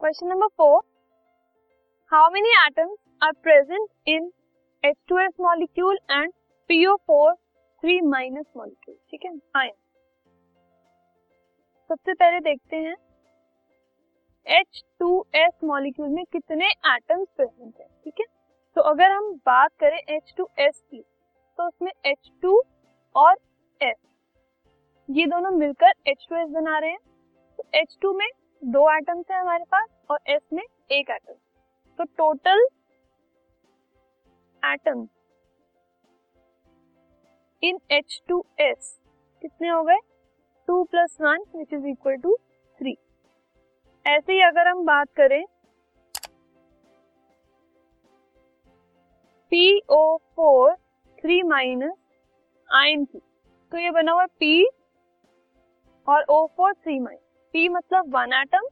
Question number four how many atoms are present in H2S molecule and PO4 3 minus molecule ठीक है? Ion सबसे पहले देखते हैं। H2S मॉलिक्यूल में कितने एटम्स प्रेजेंट हैं? ठीक है? तो अगर हम बात करें H2S की तो उसमें H2 और S, ये दोनों मिलकर H2S बना रहे हैं। तो H2 में दो एटम्स है हमारे पास और एस में एक एटम तो total atom in H two S कितने हो गए? Two plus one which is equal to three ऐसे ही अगर हम बात करें P O four three minus ion की. तो ये बना हुआ पी और O four three minus P मतलब वन एटम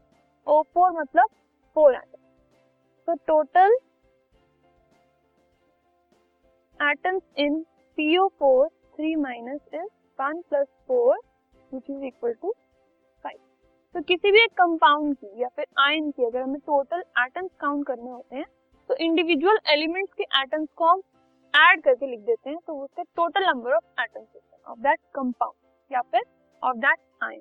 O फोर मतलब फोर एटम तो total atoms in PO4 3 minus is 1 plus 4 which is equal to 5. तो किसी भी एक कंपाउंड की या फिर आयन की अगर हमें टोटल एटम्स काउंट करने होते हैं तो इंडिविजुअल एलिमेंट्स के एटम्स को हम ऐड करके लिख देते हैं तो उससे total number of atoms of that compound या फिर of that ion